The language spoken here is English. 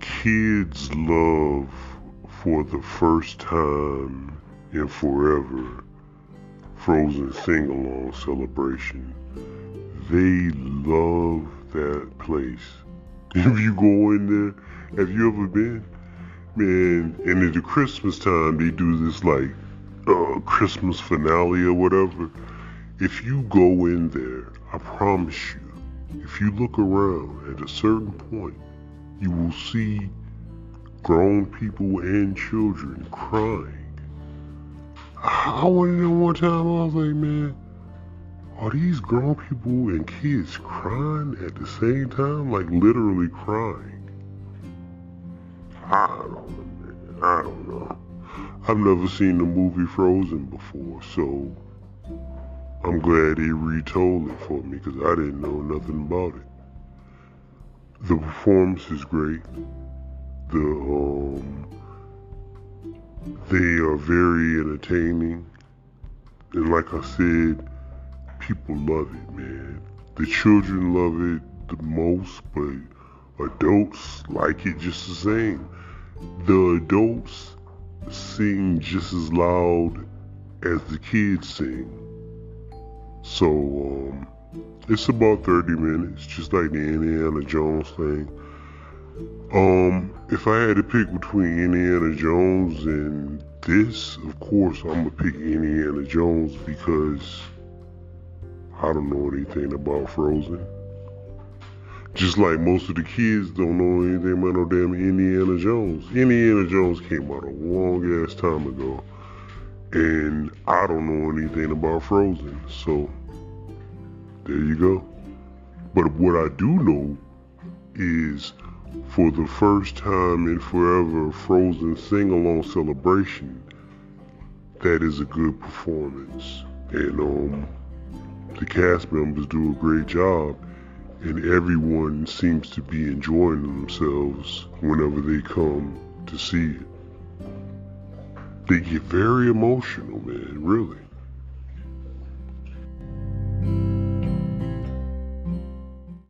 kids love for the first time in forever Frozen sing along celebration. They love that place. If you go in there, have you ever been? Man, and at the Christmas time, they do this like uh, Christmas finale or whatever. If you go in there, I promise you, if you look around at a certain point, you will see grown people and children crying. I went in one time, I was like, man, are these grown people and kids crying at the same time? Like literally crying. I don't know. I don't know. I've never seen the movie Frozen before, so I'm glad they retold it for me because I didn't know nothing about it. The performance is great. The um, they are very entertaining, and like I said, people love it, man. The children love it the most, but adults like it just the same. The adults sing just as loud as the kids sing. So, um, it's about 30 minutes, just like the Indiana Jones thing. Um, if I had to pick between Indiana Jones and this, of course, I'm gonna pick Indiana Jones because I don't know anything about Frozen. Just like most of the kids don't know anything about no damn Indiana Jones. Indiana Jones came out a long ass time ago, and I don't know anything about Frozen. So there you go. But what I do know is for the first time in forever Frozen sing along celebration. That is a good performance. And um the cast members do a great job and everyone seems to be enjoying themselves whenever they come to see it. They get very emotional, man, really.